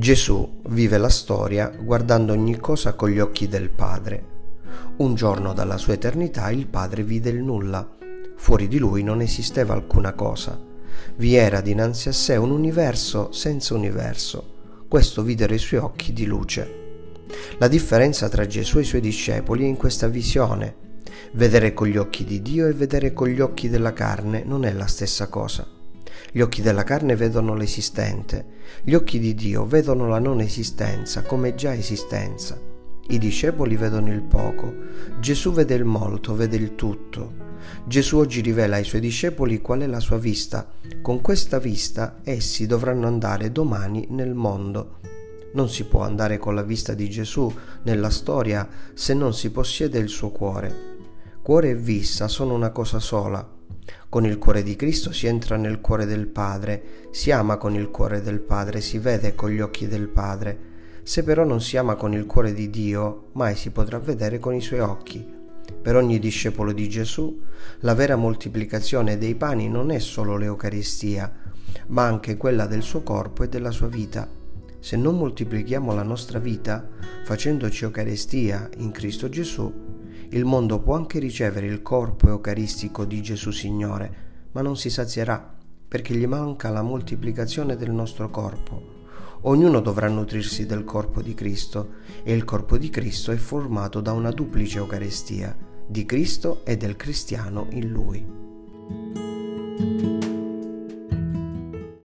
Gesù vive la storia guardando ogni cosa con gli occhi del Padre. Un giorno dalla sua eternità il Padre vide il nulla. Fuori di lui non esisteva alcuna cosa. Vi era dinanzi a sé un universo senza universo. Questo videro i suoi occhi di luce. La differenza tra Gesù e i suoi discepoli è in questa visione. Vedere con gli occhi di Dio e vedere con gli occhi della carne non è la stessa cosa. Gli occhi della carne vedono l'esistente, gli occhi di Dio vedono la non esistenza come già esistenza. I discepoli vedono il poco, Gesù vede il molto, vede il tutto. Gesù oggi rivela ai suoi discepoli qual è la sua vista. Con questa vista essi dovranno andare domani nel mondo. Non si può andare con la vista di Gesù nella storia se non si possiede il suo cuore. Cuore e vista sono una cosa sola. Con il cuore di Cristo si entra nel cuore del Padre, si ama con il cuore del Padre, si vede con gli occhi del Padre. Se però non si ama con il cuore di Dio, mai si potrà vedere con i suoi occhi. Per ogni discepolo di Gesù, la vera moltiplicazione dei pani non è solo l'Eucaristia, ma anche quella del suo corpo e della sua vita. Se non moltiplichiamo la nostra vita facendoci Eucaristia in Cristo Gesù, il mondo può anche ricevere il corpo eucaristico di Gesù Signore, ma non si sazierà, perché gli manca la moltiplicazione del nostro corpo. Ognuno dovrà nutrirsi del corpo di Cristo e il corpo di Cristo è formato da una duplice Eucaristia, di Cristo e del cristiano in Lui.